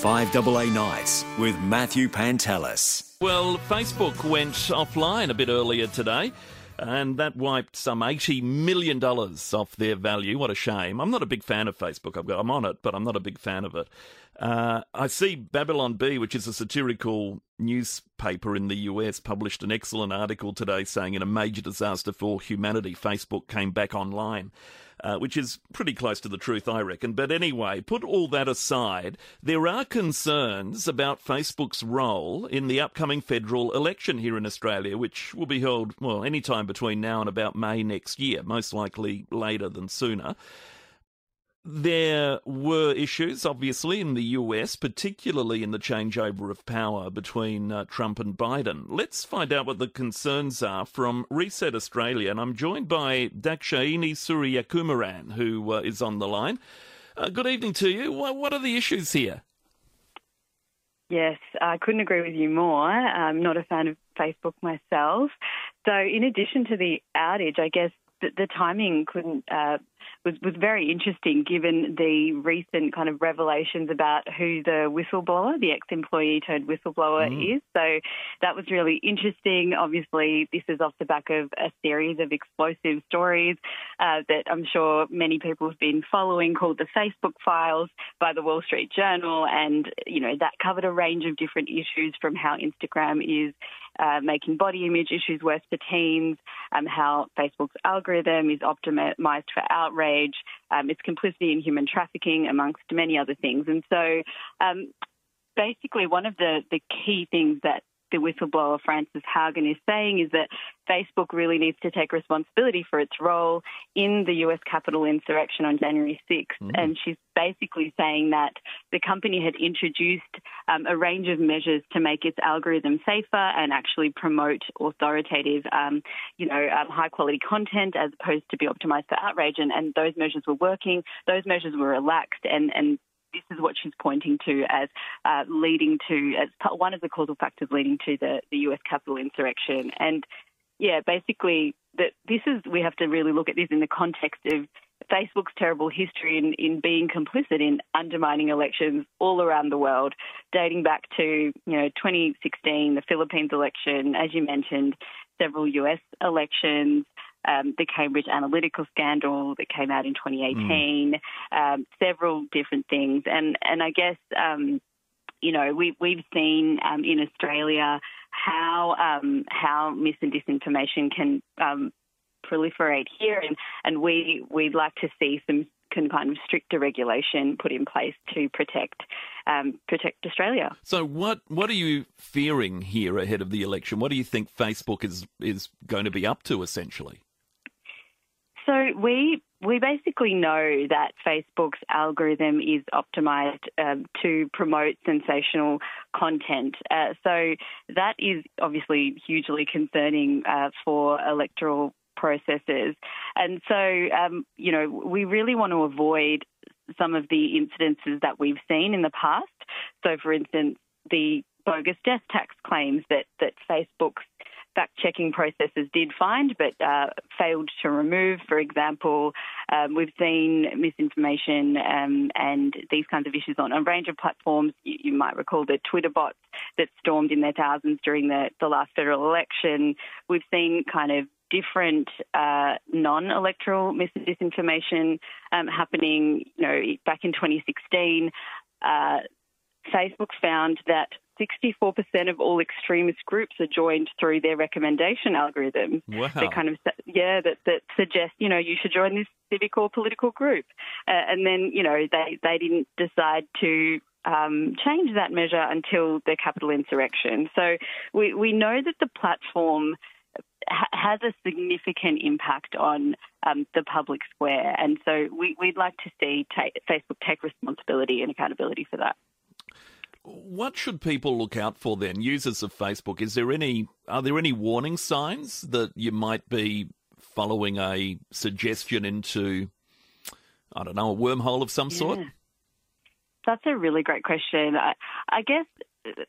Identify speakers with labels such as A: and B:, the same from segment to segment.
A: 5AA Nights with Matthew Pantelis.
B: Well, Facebook went offline a bit earlier today. And that wiped some $80 million off their value. What a shame. I'm not a big fan of Facebook. I'm on it, but I'm not a big fan of it. Uh, I see Babylon Bee, which is a satirical newspaper in the US, published an excellent article today saying in a major disaster for humanity, Facebook came back online uh, which is pretty close to the truth, I reckon. But anyway, put all that aside, there are concerns about Facebook's role in the upcoming federal election here in Australia, which will be held, well, any time between now and about May next year, most likely later than sooner. There were issues, obviously, in the US, particularly in the changeover of power between uh, Trump and Biden. Let's find out what the concerns are from Reset Australia. And I'm joined by Dhakshayini Sooriyakumaran, who uh, is on the line. Uh, good evening to you. What are the issues here?
C: Yes, I couldn't agree with you more. I'm not a fan of Facebook myself. So, in addition to the outage, I guess the, the timing couldn't uh, was, was very interesting given the recent kind of revelations about who the whistleblower, the ex employee turned whistleblower, mm. is. So that was really interesting. Obviously, this is off the back of a series of explosive stories uh, that I'm sure many people have been following called the Facebook Files by the Wall Street Journal. And, you know, that covered a range of different issues from how Instagram is uh, making body image issues worse for teens, um, how Facebook's algorithm is optimized for outrage, um, its complicity in human trafficking, amongst many other things. And so, um, basically, one of the, the key things that the whistleblower Frances Haugen is saying is that Facebook really needs to take responsibility for its role in the US Capitol insurrection on January 6th. Mm. And she's basically saying that the company had introduced um, a range of measures to make its algorithm safer and actually promote authoritative, um, you know, um, high quality content as opposed to be optimized for outrage. And, and those measures were working. Those measures were relaxed and, and this is what she's pointing to as uh, leading to, as one of the causal factors leading to the, the US Capitol insurrection. And yeah, basically, that this is we have to really look at this in the context of Facebook's terrible history in, in being complicit in undermining elections all around the world, dating back to you know 2016, the Philippines election, as you mentioned, several US elections, um, the Cambridge Analytica scandal that came out in 2018, mm. um, several different things, and and I guess um, you know we we've seen um, in Australia how um, how mis and disinformation can um, proliferate here, and and we we'd like to see some kind of stricter regulation put in place to protect um, protect Australia.
B: So, what what are you fearing here ahead of the election? What do you think Facebook is is going to be up to essentially?
C: So we we basically know that Facebook's algorithm is optimized um, to promote sensational content. Uh, so that is obviously hugely concerning uh, for electoral processes. And so, um, you know, we really want to avoid some of the incidences that we've seen in the past. So, for instance, the bogus death tax claims that, that Facebook's fact checking processes did find but uh, failed to remove. For example, um, we've seen misinformation um, and these kinds of issues on a range of platforms. You, you, might recall the Twitter bots that stormed in their thousands during the, the last federal election. We've seen kind of different uh, non-electoral misinformation um, happening. You know, back in 2016, uh, Facebook found that 64% of all extremist groups are joined through their recommendation algorithm.
B: Wow.
C: They kind of, yeah, that, that suggest, you know, you should join this civic or political group. Uh, and then, you know, they, they didn't decide to um, change that measure until the Capitol insurrection. So we, we know that the platform has a significant impact on um, the public square. And so we, would like to see Facebook take responsibility and accountability for that.
B: What should people look out for then, users of Facebook? Is there any are there any warning signs that you might be following a suggestion into I don't know, a wormhole of some
C: yeah.
B: sort?
C: That's a really great question. I, I guess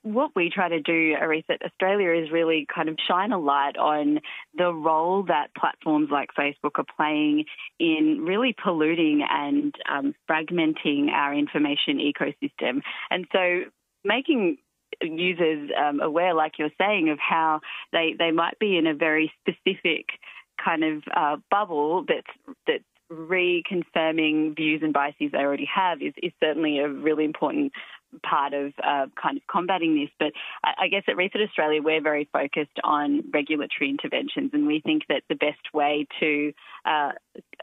C: what we try to do at Reset Australia is really kind of shine a light on the role that platforms like Facebook are playing in really polluting and um, fragmenting our information ecosystem. And so making users um, aware, like you're saying, of how they, they might be in a very specific kind of uh, bubble that's that's reconfirming views and biases they already have is, is certainly a really important part of uh, kind of combating this. But I, I, guess at Reset Australia, we're very focused on regulatory interventions, and we think that the best way to uh,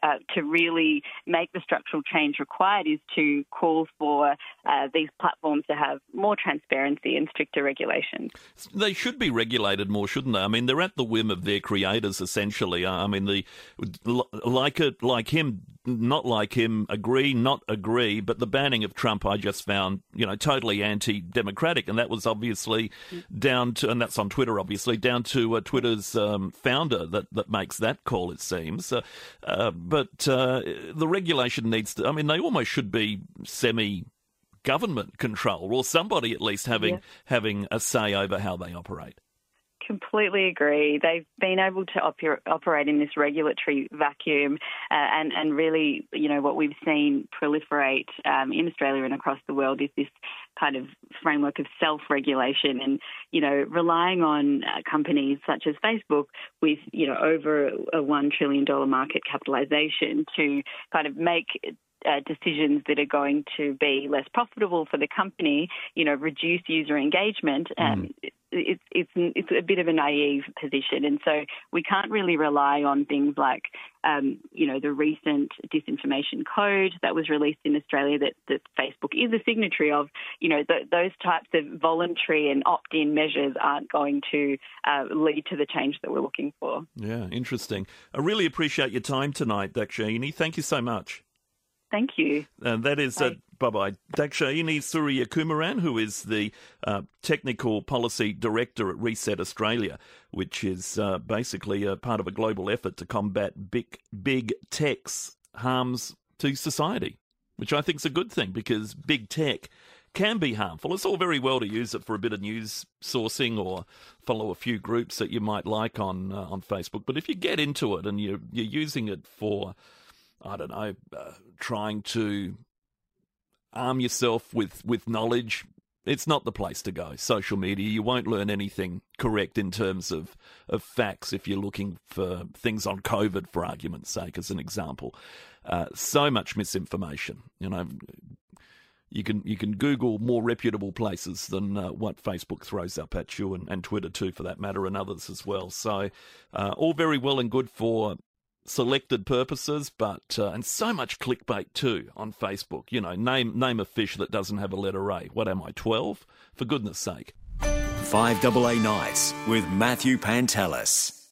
C: uh, to really make the structural change required is to call for uh, these platforms to have more transparency and stricter regulations.
B: They should be regulated more, shouldn't they? I mean, they're at the whim of their creators, essentially. I mean, the like it, like him, not like him, agree, not agree. But the banning of Trump, I just found, you know, totally anti-democratic, and that was obviously down to, and that's on Twitter, obviously, down to uh, Twitter's um, founder that that makes that call. It seems. Uh, uh, but uh, the regulation needs to, I mean, they almost should be semi government control or somebody at least having yeah. having a say over how they operate
C: completely agree. They've been able to oper- operate in this regulatory vacuum, uh, and and really, you know, what we've seen proliferate um, in Australia and across the world is this kind of framework of self-regulation, and you know, relying on uh, companies such as Facebook with you know over a one trillion dollar market capitalization to kind of make uh, decisions that are going to be less profitable for the company, you know, reduce user engagement, um, mm. It's it's it's a bit of a naive position, and so we can't really rely on things like, um, you know, the recent disinformation code that was released in Australia that, that Facebook is a signatory of. You know, the, those types of voluntary and opt-in measures aren't going to uh, lead to the change that we're looking for.
B: Yeah, interesting. I really appreciate your time tonight, Dr. Dhakshayini. Thank you so much.
C: Thank you.
B: And that is uh, bye bye. Dhakshayini Sooriyakumaran, who is the uh, Technical Policy Director at Reset Australia, which is uh, basically a part of a global effort to combat big, big tech's harms to society, which I think is a good thing because big tech can be harmful. It's all very well to use it for a bit of news sourcing or follow a few groups that you might like on uh, on Facebook, but if you get into it and you're, you're using it for I don't know, uh, trying to arm yourself with, with knowledge, it's not the place to go. Social media, you won't learn anything correct in terms of, of facts if you're looking for things on COVID, for argument's sake, as an example. Uh, so much misinformation. You know, you can you can Google more reputable places than uh, what Facebook throws up at you, and, and Twitter too, for that matter, and others as well. So, uh, all very well and good for selected purposes, but uh, and so much clickbait too on Facebook. You know, name name a fish that doesn't have a letter A. What am I, twelve? For goodness sake.
A: Five AA nights with Matthew Pantelis.